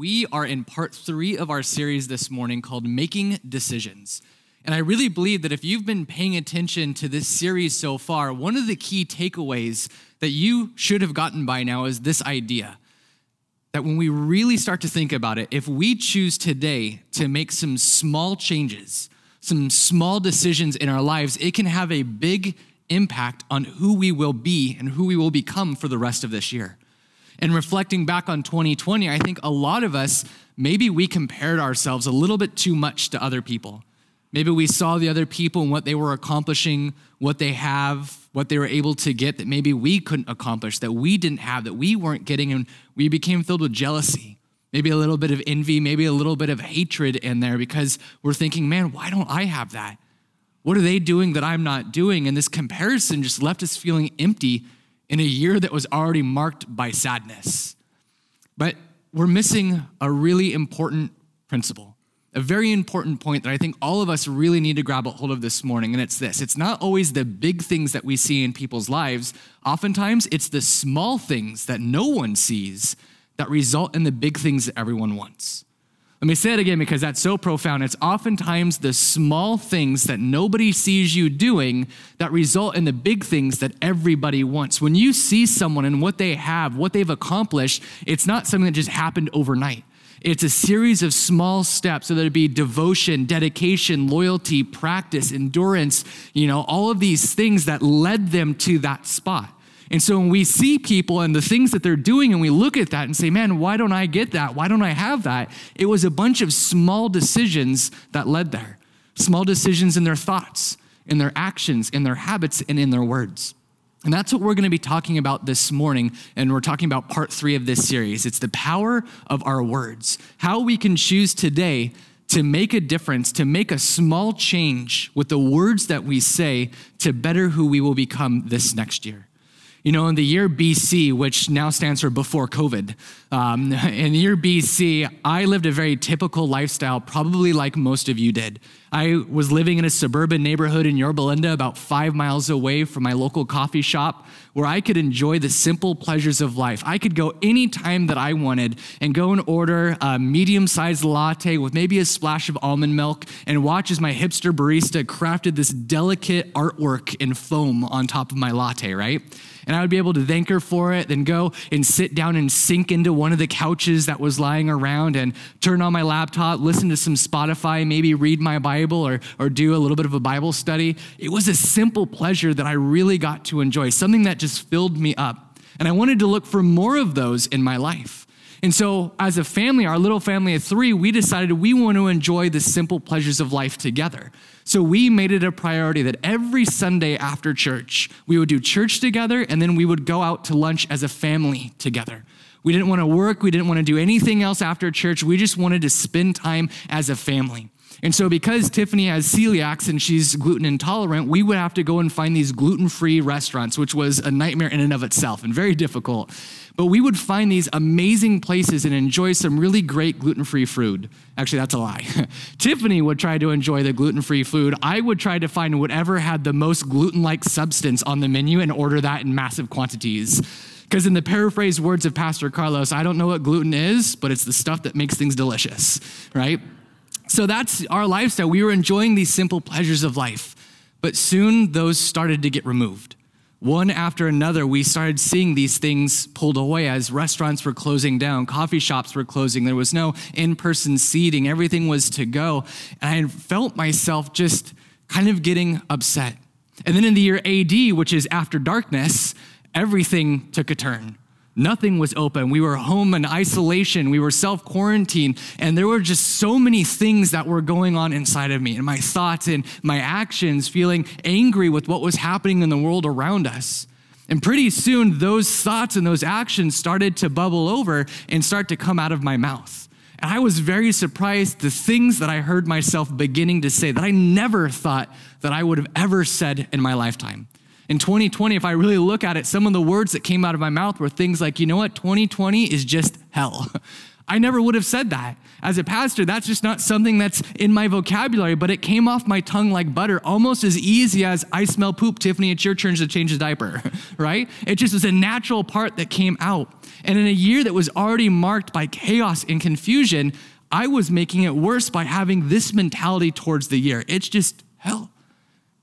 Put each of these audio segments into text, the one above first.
We are in part three of our series this morning called Making Decisions. And I really believe that if you've been paying attention to this series so far, one of the key takeaways that you should have gotten by now is this idea that when we really start to think about it, if we choose today to make some small changes, some small decisions in our lives, it can have a big impact on who we will be and who we will become for the rest of this year. And reflecting back on 2020, I think a lot of us, maybe we compared ourselves a little bit too much to other people. Maybe we saw the other people and what they were accomplishing, what they have, what they were able to get that maybe we couldn't accomplish, that we didn't have, that we weren't getting, and we became filled with jealousy. Maybe a little bit of envy, maybe a little bit of hatred in there because we're thinking, man, why don't I have that? What are they doing that I'm not doing? And this comparison just left us feeling empty in a year that was already marked by sadness. But we're missing a really important principle, a very important point that I think all of us really need to grab a hold of this morning. And it's this it's not always the big things that we see in people's lives, oftentimes, it's the small things that no one sees that result in the big things that everyone wants. Let me say it again because that's so profound. It's oftentimes the small things that nobody sees you doing that result in the big things that everybody wants. When you see someone and what they have, what they've accomplished, it's not something that just happened overnight. It's a series of small steps, whether it be devotion, dedication, loyalty, practice, endurance, you know, all of these things that led them to that spot. And so when we see people and the things that they're doing, and we look at that and say, man, why don't I get that? Why don't I have that? It was a bunch of small decisions that led there. Small decisions in their thoughts, in their actions, in their habits, and in their words. And that's what we're going to be talking about this morning. And we're talking about part three of this series. It's the power of our words, how we can choose today to make a difference, to make a small change with the words that we say to better who we will become this next year. You know, in the year BC, which now stands for before COVID, um, in the year BC, I lived a very typical lifestyle, probably like most of you did. I was living in a suburban neighborhood in Yorba Linda, about five miles away from my local coffee shop, where I could enjoy the simple pleasures of life. I could go anytime that I wanted and go and order a medium sized latte with maybe a splash of almond milk and watch as my hipster barista crafted this delicate artwork in foam on top of my latte, right? And I would be able to thank her for it, then go and sit down and sink into one of the couches that was lying around and turn on my laptop, listen to some Spotify, maybe read my Bible or, or do a little bit of a Bible study. It was a simple pleasure that I really got to enjoy, something that just filled me up. And I wanted to look for more of those in my life. And so, as a family, our little family of three, we decided we want to enjoy the simple pleasures of life together. So, we made it a priority that every Sunday after church, we would do church together and then we would go out to lunch as a family together. We didn't want to work, we didn't want to do anything else after church. We just wanted to spend time as a family. And so, because Tiffany has celiacs and she's gluten intolerant, we would have to go and find these gluten free restaurants, which was a nightmare in and of itself and very difficult. But we would find these amazing places and enjoy some really great gluten free food. Actually, that's a lie. Tiffany would try to enjoy the gluten free food. I would try to find whatever had the most gluten like substance on the menu and order that in massive quantities. Because, in the paraphrased words of Pastor Carlos, I don't know what gluten is, but it's the stuff that makes things delicious, right? So that's our lifestyle. We were enjoying these simple pleasures of life, but soon those started to get removed. One after another, we started seeing these things pulled away as restaurants were closing down, coffee shops were closing, there was no in person seating, everything was to go. And I felt myself just kind of getting upset. And then in the year AD, which is after darkness, everything took a turn. Nothing was open. We were home in isolation. We were self quarantined. And there were just so many things that were going on inside of me and my thoughts and my actions, feeling angry with what was happening in the world around us. And pretty soon, those thoughts and those actions started to bubble over and start to come out of my mouth. And I was very surprised the things that I heard myself beginning to say that I never thought that I would have ever said in my lifetime in 2020, if I really look at it, some of the words that came out of my mouth were things like, you know what, 2020 is just hell. I never would have said that. As a pastor, that's just not something that's in my vocabulary, but it came off my tongue like butter, almost as easy as I smell poop, Tiffany, it's your turn to change the diaper, right? It just was a natural part that came out. And in a year that was already marked by chaos and confusion, I was making it worse by having this mentality towards the year. It's just hell.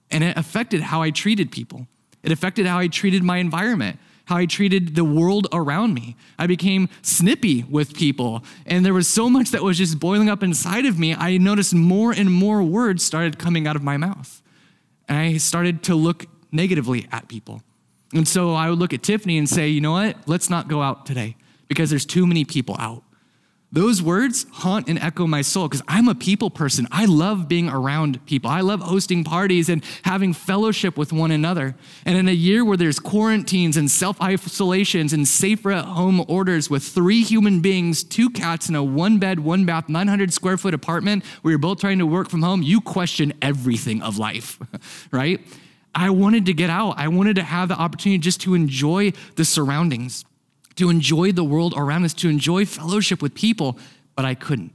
And it affected how I treated people. It affected how I treated my environment, how I treated the world around me. I became snippy with people. And there was so much that was just boiling up inside of me. I noticed more and more words started coming out of my mouth. And I started to look negatively at people. And so I would look at Tiffany and say, you know what? Let's not go out today because there's too many people out. Those words haunt and echo my soul because I'm a people person. I love being around people. I love hosting parties and having fellowship with one another. And in a year where there's quarantines and self isolations and safer at home orders with three human beings, two cats, in a one bed, one bath, 900 square foot apartment where you're both trying to work from home, you question everything of life, right? I wanted to get out. I wanted to have the opportunity just to enjoy the surroundings, to enjoy the world around us, to enjoy fellowship with people, but I couldn't.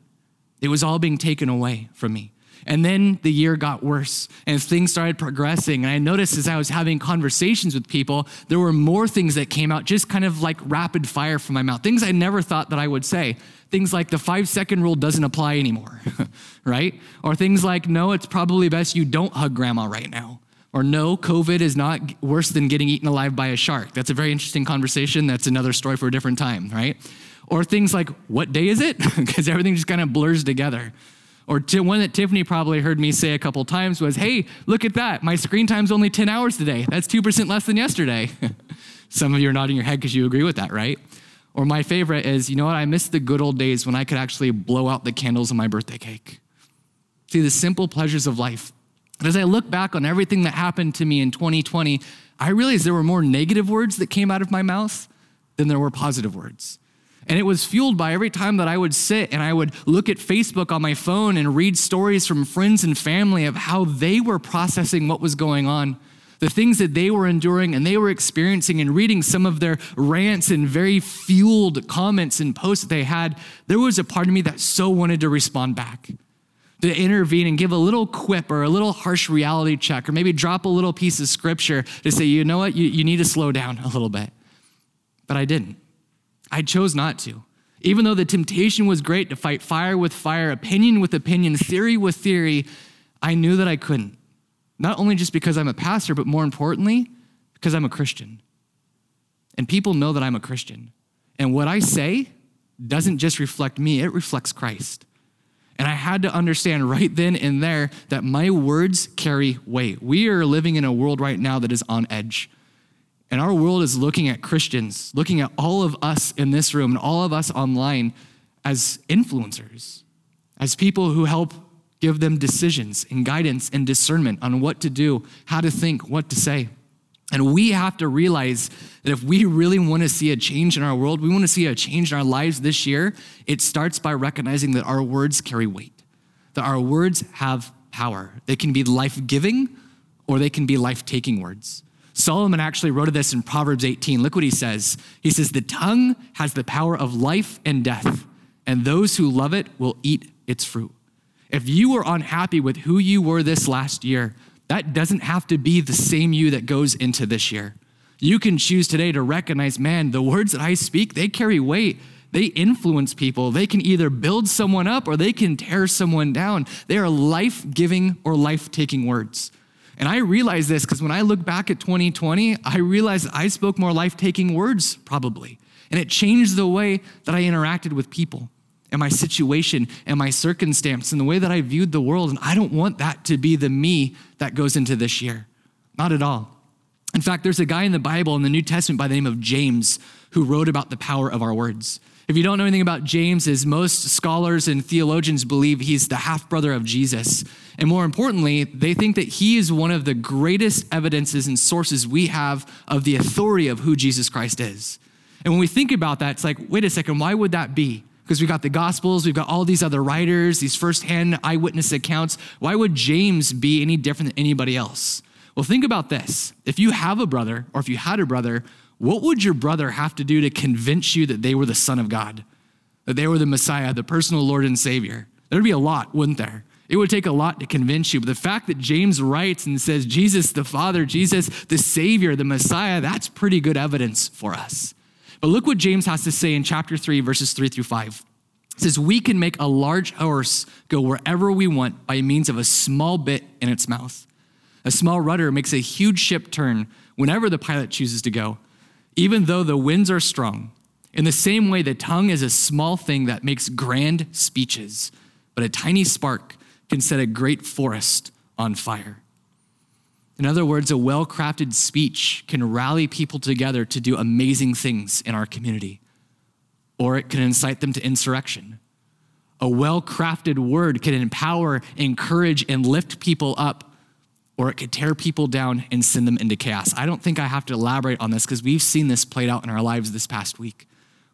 It was all being taken away from me. And then the year got worse and things started progressing. And I noticed as I was having conversations with people, there were more things that came out just kind of like rapid fire from my mouth, things I never thought that I would say. Things like the five second rule doesn't apply anymore, right? Or things like, no, it's probably best you don't hug grandma right now. Or no, COVID is not worse than getting eaten alive by a shark. That's a very interesting conversation. That's another story for a different time, right? Or things like, what day is it? Because everything just kind of blurs together. Or one that Tiffany probably heard me say a couple times was, hey, look at that. My screen time's only 10 hours today. That's 2% less than yesterday. Some of you are nodding your head because you agree with that, right? Or my favorite is, you know what? I miss the good old days when I could actually blow out the candles on my birthday cake. See, the simple pleasures of life but as I look back on everything that happened to me in 2020, I realized there were more negative words that came out of my mouth than there were positive words. And it was fueled by every time that I would sit and I would look at Facebook on my phone and read stories from friends and family of how they were processing what was going on, the things that they were enduring and they were experiencing, and reading some of their rants and very fueled comments and posts that they had. There was a part of me that so wanted to respond back to intervene and give a little quip or a little harsh reality check, or maybe drop a little piece of scripture to say, you know what, you, you need to slow down a little bit. But I didn't. I chose not to. Even though the temptation was great to fight fire with fire, opinion with opinion, theory with theory, I knew that I couldn't. Not only just because I'm a pastor, but more importantly, because I'm a Christian. And people know that I'm a Christian. And what I say doesn't just reflect me, it reflects Christ. And I had to understand right then and there that my words carry weight. We are living in a world right now that is on edge. And our world is looking at Christians, looking at all of us in this room and all of us online as influencers, as people who help give them decisions and guidance and discernment on what to do, how to think, what to say. And we have to realize that if we really want to see a change in our world, we want to see a change in our lives this year, it starts by recognizing that our words carry weight, that our words have power. They can be life giving or they can be life taking words. Solomon actually wrote this in Proverbs 18. Look what he says. He says, The tongue has the power of life and death, and those who love it will eat its fruit. If you were unhappy with who you were this last year, that doesn't have to be the same you that goes into this year. You can choose today to recognize, man, the words that I speak, they carry weight. They influence people. They can either build someone up or they can tear someone down. They are life giving or life taking words. And I realize this because when I look back at 2020, I realized I spoke more life taking words probably. And it changed the way that I interacted with people and my situation and my circumstance and the way that I viewed the world. And I don't want that to be the me that goes into this year. Not at all. In fact, there's a guy in the Bible in the New Testament by the name of James who wrote about the power of our words. If you don't know anything about James, as most scholars and theologians believe he's the half brother of Jesus. And more importantly, they think that he is one of the greatest evidences and sources we have of the authority of who Jesus Christ is. And when we think about that, it's like, wait a second, why would that be? Because we've got the Gospels, we've got all these other writers, these firsthand eyewitness accounts. Why would James be any different than anybody else? Well, think about this. If you have a brother, or if you had a brother, what would your brother have to do to convince you that they were the Son of God? that they were the Messiah, the personal Lord and Savior. There'd be a lot, wouldn't there? It would take a lot to convince you. But the fact that James writes and says, Jesus the Father, Jesus the Savior, the Messiah, that's pretty good evidence for us. But look what James has to say in chapter 3, verses 3 through 5. It says, We can make a large horse go wherever we want by means of a small bit in its mouth. A small rudder makes a huge ship turn whenever the pilot chooses to go, even though the winds are strong. In the same way, the tongue is a small thing that makes grand speeches, but a tiny spark can set a great forest on fire. In other words, a well crafted speech can rally people together to do amazing things in our community, or it can incite them to insurrection. A well crafted word can empower, encourage, and lift people up, or it could tear people down and send them into chaos. I don't think I have to elaborate on this because we've seen this played out in our lives this past week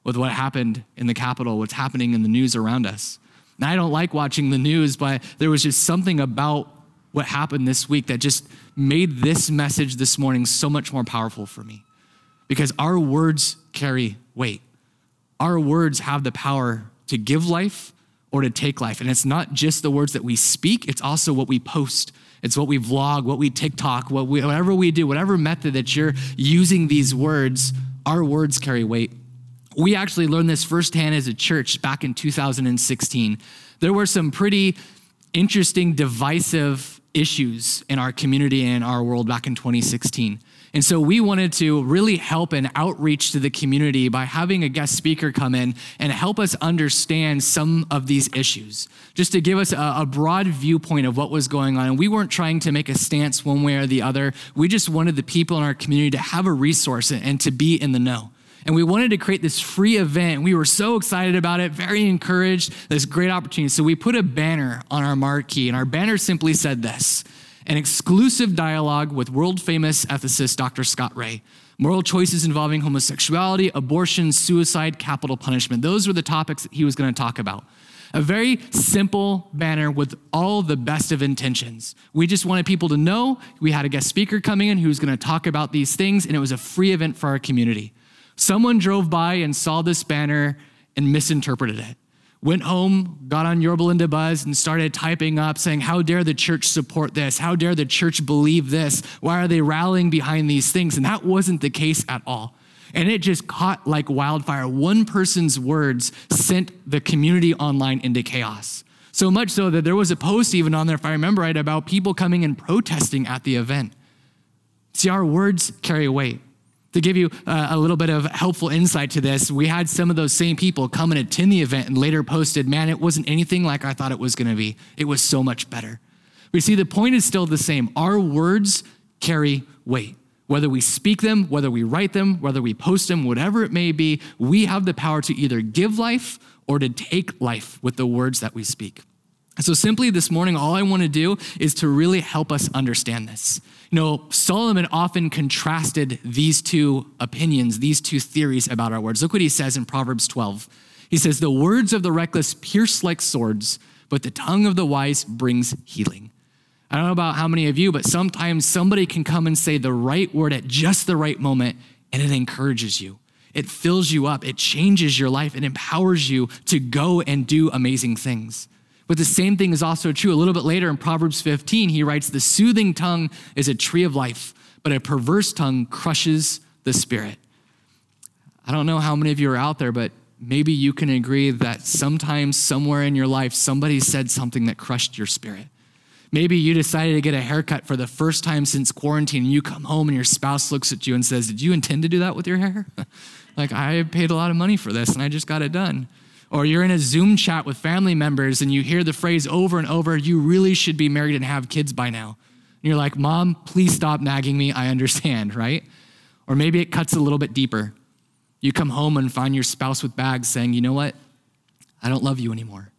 with what happened in the Capitol, what's happening in the news around us. And I don't like watching the news, but there was just something about what happened this week that just made this message this morning so much more powerful for me. Because our words carry weight. Our words have the power to give life or to take life. And it's not just the words that we speak, it's also what we post. It's what we vlog, what we TikTok, what we, whatever we do, whatever method that you're using these words, our words carry weight. We actually learned this firsthand as a church back in 2016. There were some pretty interesting, divisive issues in our community and our world back in 2016. And so we wanted to really help and outreach to the community by having a guest speaker come in and help us understand some of these issues, just to give us a, a, broad viewpoint of what was going on. And we weren't trying to make a stance one way or the other. We just wanted the people in our community to have a resource and to be in the know. And we wanted to create this free event. We were so excited about it, very encouraged, this great opportunity. So we put a banner on our marquee, and our banner simply said this an exclusive dialogue with world famous ethicist Dr. Scott Rae. Moral choices involving homosexuality, abortion, suicide, capital punishment. Those were the topics that he was going to talk about. A very simple banner with all the best of intentions. We just wanted people to know we had a guest speaker coming in who was going to talk about these things, and it was a free event for our community. Someone drove by and saw this banner and misinterpreted it. Went home, got on Yorba Linda Buzz, and started typing up saying, How dare the church support this? How dare the church believe this? Why are they rallying behind these things? And that wasn't the case at all. And it just caught like wildfire. One person's words sent the community online into chaos. So much so that there was a post even on there, if I remember right, about people coming and protesting at the event. See, our words carry weight. To give you uh, a little bit of helpful insight to this, we had some of those same people come and attend the event and later posted, man, it wasn't anything like I thought it was going to be. It was so much better. We see the point is still the same. Our words carry weight. Whether we speak them, whether we write them, whether we post them, whatever it may be, we have the power to either give life or to take life with the words that we speak. So, simply this morning, all I want to do is to really help us understand this. You know, Solomon often contrasted these two opinions, these two theories about our words. Look what he says in Proverbs 12. He says, The words of the reckless pierce like swords, but the tongue of the wise brings healing. I don't know about how many of you, but sometimes somebody can come and say the right word at just the right moment, and it encourages you. It fills you up, it changes your life, it empowers you to go and do amazing things. But the same thing is also true a little bit later in Proverbs 15. He writes, The soothing tongue is a tree of life, but a perverse tongue crushes the spirit. I don't know how many of you are out there, but maybe you can agree that sometimes, somewhere in your life, somebody said something that crushed your spirit. Maybe you decided to get a haircut for the first time since quarantine, and you come home and your spouse looks at you and says, Did you intend to do that with your hair? like, I paid a lot of money for this and I just got it done. Or you're in a Zoom chat with family members and you hear the phrase over and over, you really should be married and have kids by now. And you're like, Mom, please stop nagging me. I understand, right? Or maybe it cuts a little bit deeper. You come home and find your spouse with bags saying, You know what? I don't love you anymore.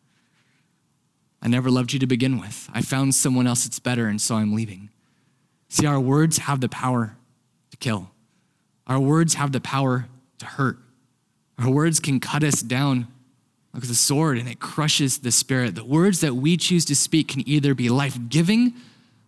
I never loved you to begin with. I found someone else that's better, and so I'm leaving. See, our words have the power to kill, our words have the power to hurt. Our words can cut us down like a sword and it crushes the spirit. The words that we choose to speak can either be life giving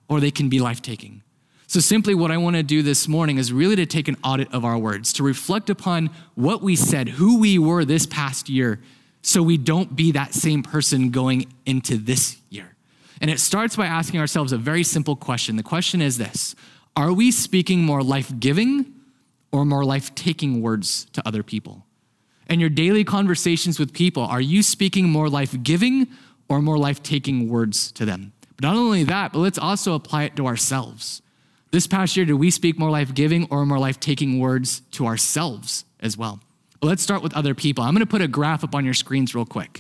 or they can be life taking. So, simply what I want to do this morning is really to take an audit of our words, to reflect upon what we said, who we were this past year, so we don't be that same person going into this year. And it starts by asking ourselves a very simple question. The question is this Are we speaking more life giving or more life taking words to other people? In your daily conversations with people, are you speaking more life giving or more life taking words to them? But not only that, but let's also apply it to ourselves. This past year, did we speak more life giving or more life taking words to ourselves as well? But let's start with other people. I'm going to put a graph up on your screens real quick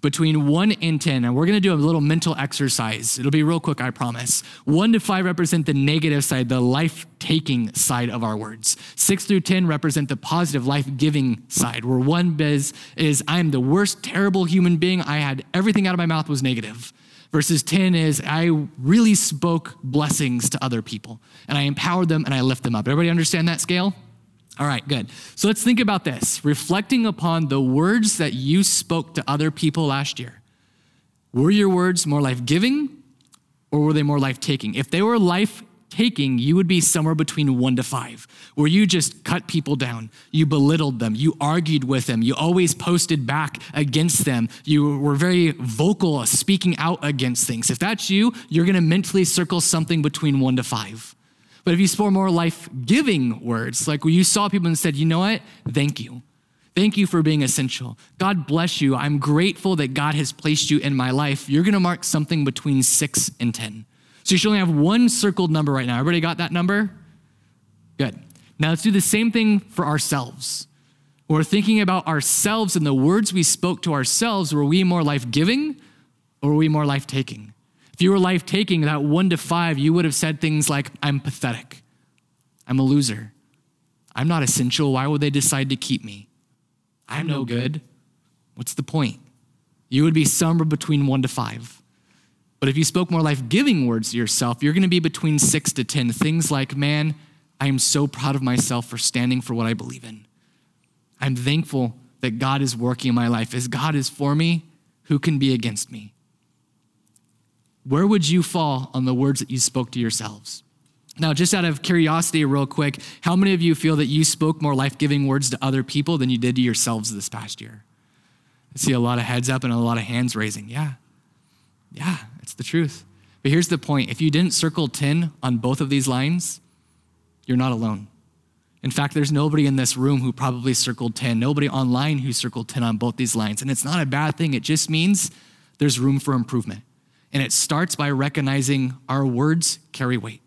between 1 and 10, and we're gonna do a little mental exercise. It'll be real quick, I promise. 1 to 5 represent the negative side, the life taking side of our words. 6 through 10 represent the positive, life giving side, where 1 is, is I'm the worst, terrible human being. I had everything out of my mouth was negative. Verses 10 is I really spoke blessings to other people and I empowered them and I lift them up. Everybody understand that scale? All right, good. So let's think about this. Reflecting upon the words that you spoke to other people last year. Were your words more life giving or were they more life taking? If they were life taking, you would be somewhere between one to five, where you just cut people down, you belittled them, you argued with them, you always posted back against them, you were very vocal uh, speaking out against things. If that's you, you're gonna mentally circle something between one to five. But if you spoke more life giving words, like when you saw people and said, you know what? Thank you. Thank you for being essential. God bless you. I'm grateful that God has placed you in my life. You're going to mark something between six and 10. So you should only have one circled number right now. Everybody got that number? Good. Now let's do the same thing for ourselves. We're thinking about ourselves and the words we spoke to ourselves. Were we more life giving or were we more life taking? If you were life taking, that one to five, you would have said things like, I'm pathetic. I'm a loser. I'm not essential. Why would they decide to keep me? I'm no good. What's the point? You would be somewhere between one to five. But if you spoke more life giving words to yourself, you're going to be between six to 10. Things like, man, I am so proud of myself for standing for what I believe in. I'm thankful that God is working in my life. As God is for me, who can be against me? Where would you fall on the words that you spoke to yourselves? Now, just out of curiosity, real quick, how many of you feel that you spoke more life giving words to other people than you did to yourselves this past year? I see a lot of heads up and a lot of hands raising. Yeah, yeah, it's the truth. But here's the point if you didn't circle 10 on both of these lines, you're not alone. In fact, there's nobody in this room who probably circled 10, nobody online who circled 10 on both these lines. And it's not a bad thing, it just means there's room for improvement. And it starts by recognizing our words carry weight.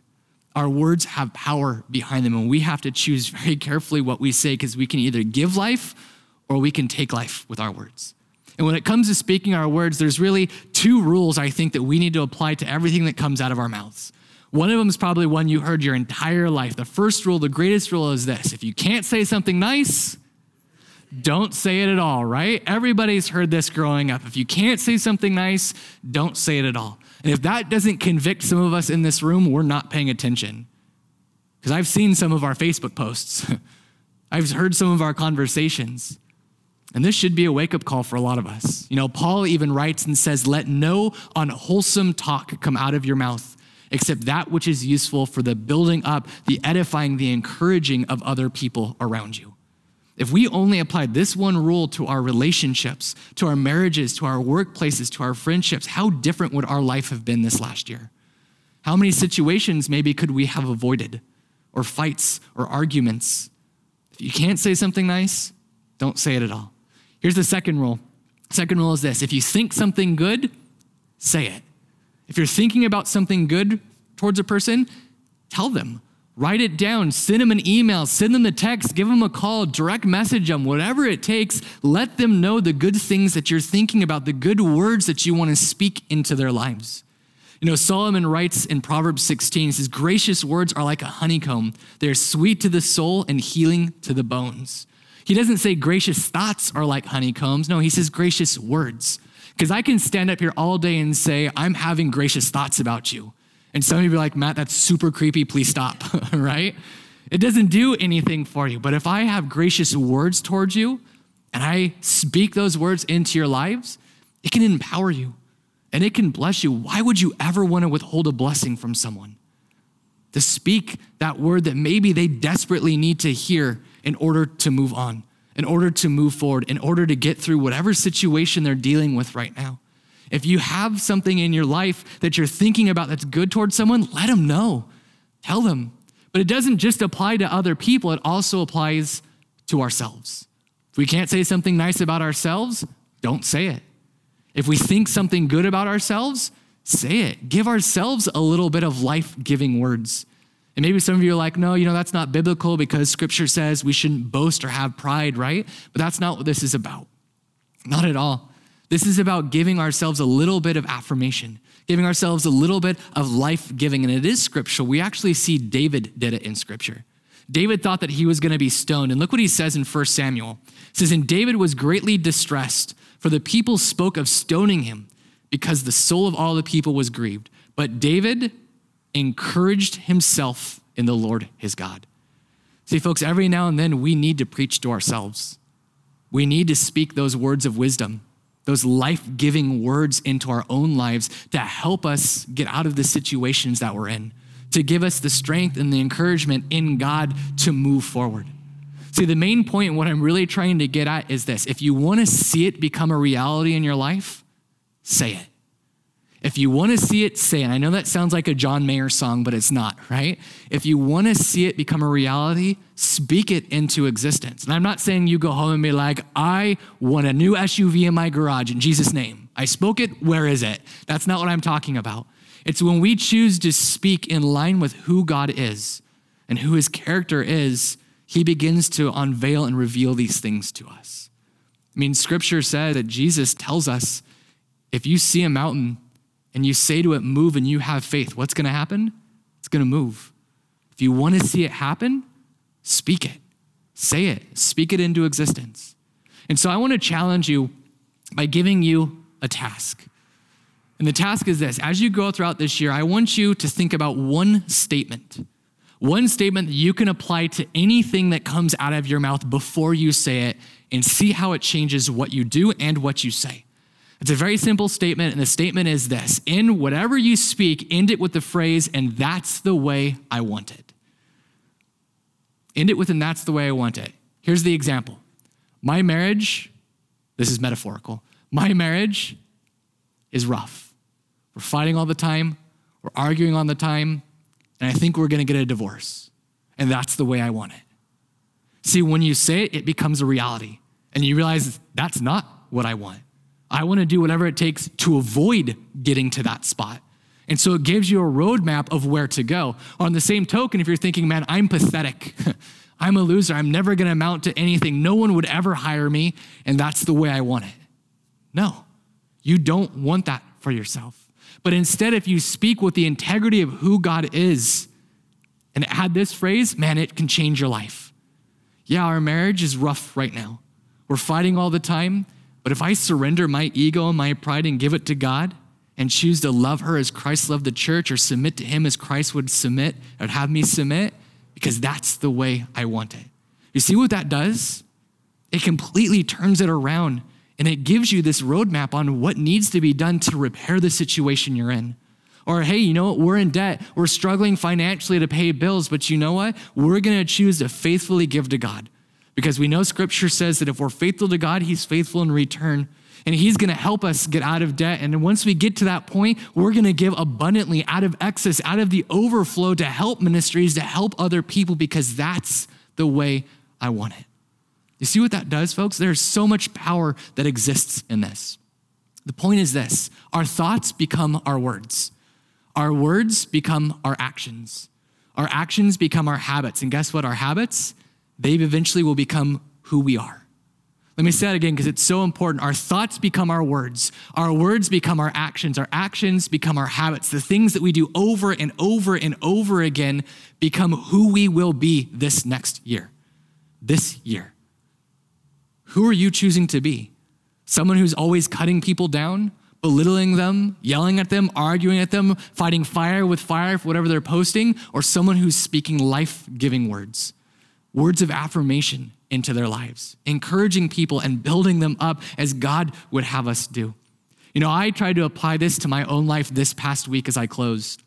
Our words have power behind them, and we have to choose very carefully what we say because we can either give life or we can take life with our words. And when it comes to speaking our words, there's really two rules I think that we need to apply to everything that comes out of our mouths. One of them is probably one you heard your entire life. The first rule, the greatest rule is this if you can't say something nice, don't say it at all, right? Everybody's heard this growing up. If you can't say something nice, don't say it at all. And if that doesn't convict some of us in this room, we're not paying attention. Because I've seen some of our Facebook posts, I've heard some of our conversations. And this should be a wake up call for a lot of us. You know, Paul even writes and says, Let no unwholesome talk come out of your mouth, except that which is useful for the building up, the edifying, the encouraging of other people around you. If we only applied this one rule to our relationships, to our marriages, to our workplaces, to our friendships, how different would our life have been this last year? How many situations maybe could we have avoided, or fights, or arguments? If you can't say something nice, don't say it at all. Here's the second rule. Second rule is this if you think something good, say it. If you're thinking about something good towards a person, tell them. Write it down, send them an email, send them the text, give them a call, direct message them, whatever it takes. Let them know the good things that you're thinking about, the good words that you want to speak into their lives. You know, Solomon writes in Proverbs 16, he says, Gracious words are like a honeycomb. They're sweet to the soul and healing to the bones. He doesn't say gracious thoughts are like honeycombs. No, he says gracious words. Because I can stand up here all day and say, I'm having gracious thoughts about you. And some of you are like, Matt, that's super creepy. Please stop, right? It doesn't do anything for you. But if I have gracious words towards you and I speak those words into your lives, it can empower you and it can bless you. Why would you ever want to withhold a blessing from someone? To speak that word that maybe they desperately need to hear in order to move on. in order to move forward, in order to get through whatever situation they're dealing with right now. If you have something in your life that you're thinking about that's good towards someone, let them know. Tell them. But it doesn't just apply to other people, it also applies to ourselves. If we can't say something nice about ourselves, don't say it. If we think something good about ourselves, say it. Give ourselves a little bit of life giving words. And maybe some of you are like, no, you know, that's not biblical because scripture says we shouldn't boast or have pride, right? But that's not what this is about. Not at all. This is about giving ourselves a little bit of affirmation, giving ourselves a little bit of life giving. And it is scriptural. We actually see David did it in scripture. David thought that he was going to be stoned. And look what he says in 1 Samuel. It says, And David was greatly distressed, for the people spoke of stoning him, because the soul of all the people was grieved. But David encouraged himself in the Lord his God. See, folks, every now and then we need to preach to ourselves. We need to speak those words of wisdom, those life giving words into our own lives to help us get out of the situations that we're in, to give us the strength and the encouragement in God to move forward. See, the main point, what I'm really trying to get at is this if you want to see it become a reality in your life, say it. If you want to see it, say it. I know that sounds like a John Mayer song, but it's not, right? If you want to see it become a reality, speak it into existence. And I'm not saying you go home and be like, I want a new SUV in my garage in Jesus' name. I spoke it, where is it? That's not what I'm talking about. It's when we choose to speak in line with who God is and who his character is, he begins to unveil and reveal these things to us. I mean, scripture says that Jesus tells us if you see a mountain and you say to it, move, and you have faith, what's going to happen? It's going to move. If you want to see it happen, speak it, say it, speak it into existence. And so I want to challenge you by giving you a task. And the task is this as you go throughout this year, I want you to think about one statement, one statement that you can apply to anything that comes out of your mouth before you say it, and see how it changes what you do and what you say. It's a very simple statement, and the statement is this In whatever you speak, end it with the phrase, and that's the way I want it. End it with, and that's the way I want it. Here's the example My marriage, this is metaphorical, my marriage is rough. We're fighting all the time, we're arguing all the time, and I think we're gonna get a divorce. And that's the way I want it. See, when you say it, it becomes a reality, and you realize that's not what I want. I want to do whatever it takes to avoid getting to that spot. And so it gives you a roadmap of where to go. On the same token, if you're thinking, man, I'm pathetic, I'm a loser, I'm never going to amount to anything, no one would ever hire me, and that's the way I want it. No, you don't want that for yourself. But instead, if you speak with the integrity of who God is and add this phrase, man, it can change your life. Yeah, our marriage is rough right now. We're fighting all the time. But if I surrender my ego and my pride and give it to God and choose to love her as Christ loved the church or submit to him as Christ would submit or have me submit, because that's the way I want it. You see what that does? It completely turns it around and it gives you this roadmap on what needs to be done to repair the situation you're in. Or, hey, you know what? We're in debt. We're struggling financially to pay bills, but you know what? We're going to choose to faithfully give to God. Because we know scripture says that if we're faithful to God, He's faithful in return. And He's going to help us get out of debt. And once we get to that point, we're going to give abundantly out of excess, out of the overflow to help ministries, to help other people, because that's the way I want it. You see what that does, folks? There's so much power that exists in this. The point is this our thoughts become our words, our words become our actions, our actions become our habits. And guess what? Our habits they eventually will become who we are. Let me say that again because it's so important. Our thoughts become our words. Our words become our actions. Our actions become our habits. The things that we do over and over and over again become who we will be this next year. This year. Who are you choosing to be? Someone who's always cutting people down, belittling them, yelling at them, arguing at them, fighting fire with fire for whatever they're posting, or someone who's speaking life giving words? Words of affirmation into their lives, encouraging people and building them up as God would have us do. You know, I tried to apply this to my own life this past week as I closed.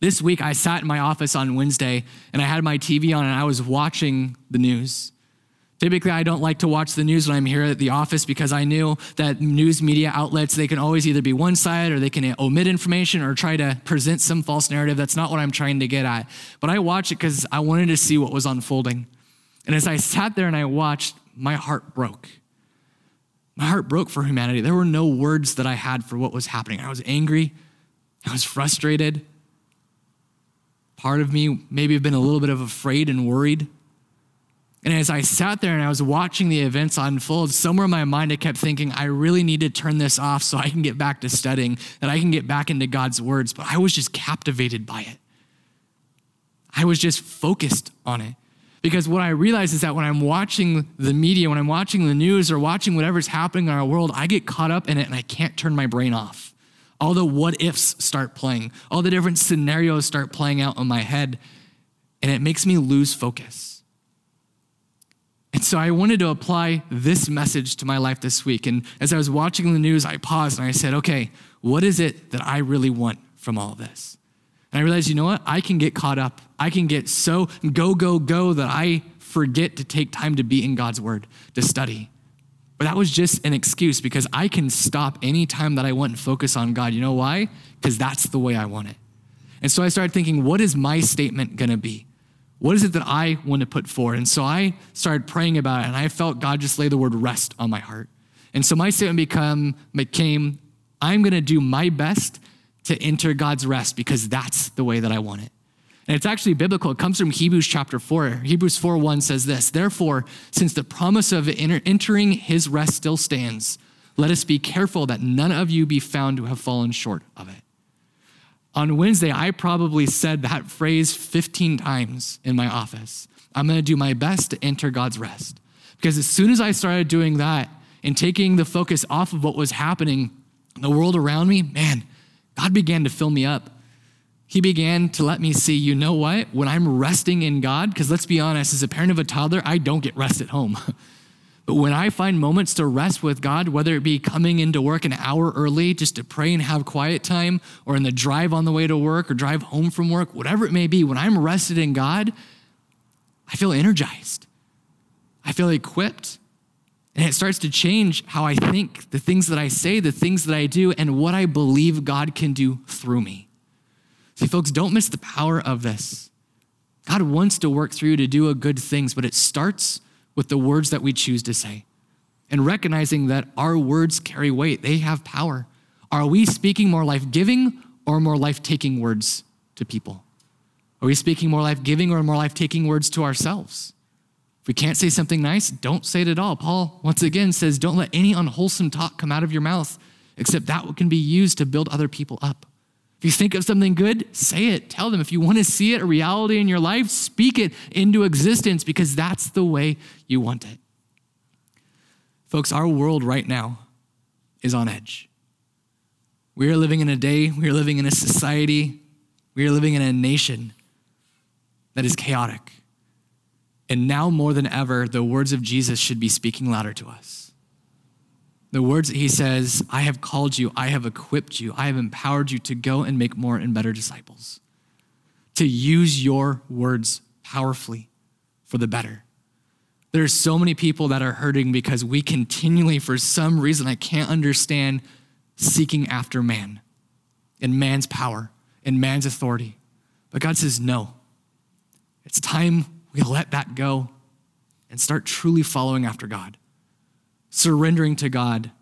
This week, I sat in my office on Wednesday and I had my TV on and I was watching the news. Typically, I don't like to watch the news when I'm here at the office because I knew that news media outlets, they can always either be one side or they can omit information or try to present some false narrative. That's not what I'm trying to get at. But I watched it because I wanted to see what was unfolding. And as I sat there and I watched, my heart broke. My heart broke for humanity. There were no words that I had for what was happening. I was angry. I was frustrated. Part of me maybe have been a little bit of afraid and worried. And as I sat there and I was watching the events unfold, somewhere in my mind I kept thinking, I really need to turn this off so I can get back to studying, that I can get back into God's words. But I was just captivated by it. I was just focused on it. Because what I realize is that when I'm watching the media, when I'm watching the news or watching whatever's happening in our world, I get caught up in it and I can't turn my brain off. All the what ifs start playing, all the different scenarios start playing out in my head, and it makes me lose focus. And so I wanted to apply this message to my life this week. And as I was watching the news, I paused and I said, okay, what is it that I really want from all this? And I realized, you know what? I can get caught up. I can get so go, go, go that I forget to take time to be in God's word, to study. But that was just an excuse because I can stop any time that I want and focus on God. You know why? Because that's the way I want it. And so I started thinking, what is my statement going to be? What is it that I want to put forward? And so I started praying about it, and I felt God just lay the word rest on my heart. And so my statement became, I'm going to do my best to enter God's rest because that's the way that I want it. And it's actually biblical. It comes from Hebrews chapter 4. Hebrews 4 1 says this Therefore, since the promise of entering his rest still stands, let us be careful that none of you be found to have fallen short of it. On Wednesday, I probably said that phrase 15 times in my office. I'm going to do my best to enter God's rest. Because as soon as I started doing that and taking the focus off of what was happening in the world around me, man, God began to fill me up. He began to let me see, you know what? When I'm resting in God, because let's be honest, as a parent of a toddler, I don't get rest at home. But when I find moments to rest with God, whether it be coming into work an hour early just to pray and have quiet time, or in the drive on the way to work or drive home from work, whatever it may be, when I'm rested in God, I feel energized. I feel equipped. And it starts to change how I think, the things that I say, the things that I do, and what I believe God can do through me. See, folks, don't miss the power of this. God wants to work through you to do a good things, but it starts with the words that we choose to say and recognizing that our words carry weight, they have power. Are we speaking more life giving or more life taking words to people? Are we speaking more life giving or more life taking words to ourselves? If we can't say something nice, don't say it at all. Paul, once again, says, Don't let any unwholesome talk come out of your mouth, except that can be used to build other people up. If you think of something good, say it. Tell them. If you want to see it, a reality in your life, speak it into existence because that's the way you want it. Folks, our world right now is on edge. We are living in a day, we are living in a society, we are living in a nation that is chaotic. And now more than ever, the words of Jesus should be speaking louder to us. The words that he says, I have called you, I have equipped you, I have empowered you to go and make more and better disciples, to use your words powerfully for the better. There are so many people that are hurting because we continually, for some reason I can't understand, seeking after man and man's power and man's authority. But God says, no. It's time we let that go and start truly following after God surrendering to God,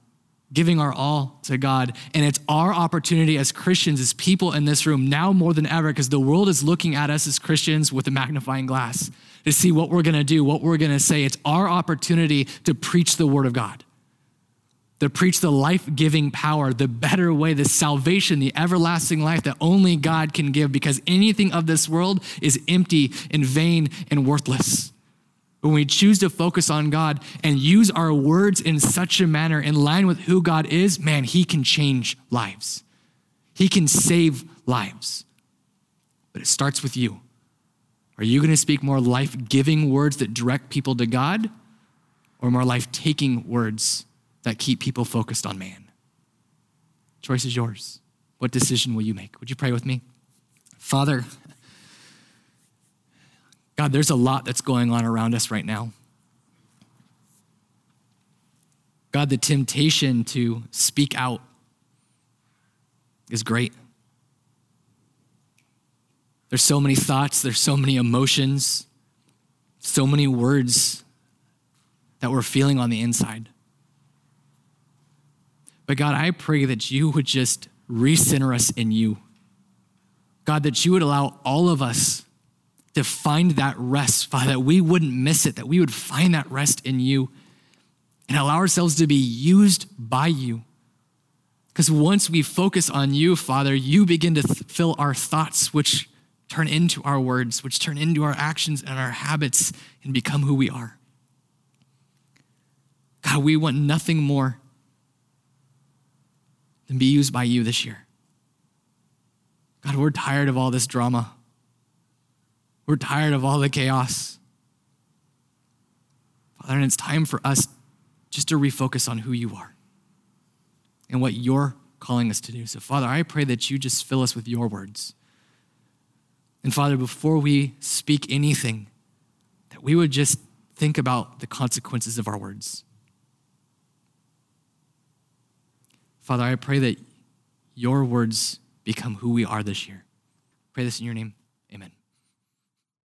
giving our all to God. And it's our opportunity as Christians, as people in this room, now more than ever, because the world is looking at us as Christians with a magnifying glass to see what we're gonna do, what we're gonna say. It's our opportunity to preach the word of God. To preach the life giving power, the better way, the salvation, the everlasting life that only God can give because anything of this world is empty and vain and worthless. When we choose to focus on God and use our words in such a manner in line with who God is, man, He can change lives. He can save lives. But it starts with you. Are you going to speak more life giving words that direct people to God or more life taking words that keep people focused on man? Choice is yours. What decision will you make? Would you pray with me? Father, God, there's a lot that's going on around us right now. God, the temptation to speak out is great. There's so many thoughts, there's so many emotions, so many words that we're feeling on the inside. But God, I pray that you would just recenter us in you. God, that you would allow all of us to find that rest, Father, that we wouldn't miss it, that we would find that rest in you and allow ourselves to be used by you. Because once we focus on you, Father, you begin to th- fill our thoughts, which turn into our words, which turn into our actions and our habits and become who we are. God, we want nothing more than be used by you this year. God, we're tired of all this drama. We're tired of all the chaos. Father, and it's time for us just to refocus on who you are and what you're calling us to do. So, Father, I pray that you just fill us with your words. And Father, before we speak anything, that we would just think about the consequences of our words. Father, I pray that your words become who we are this year. Pray this in your name.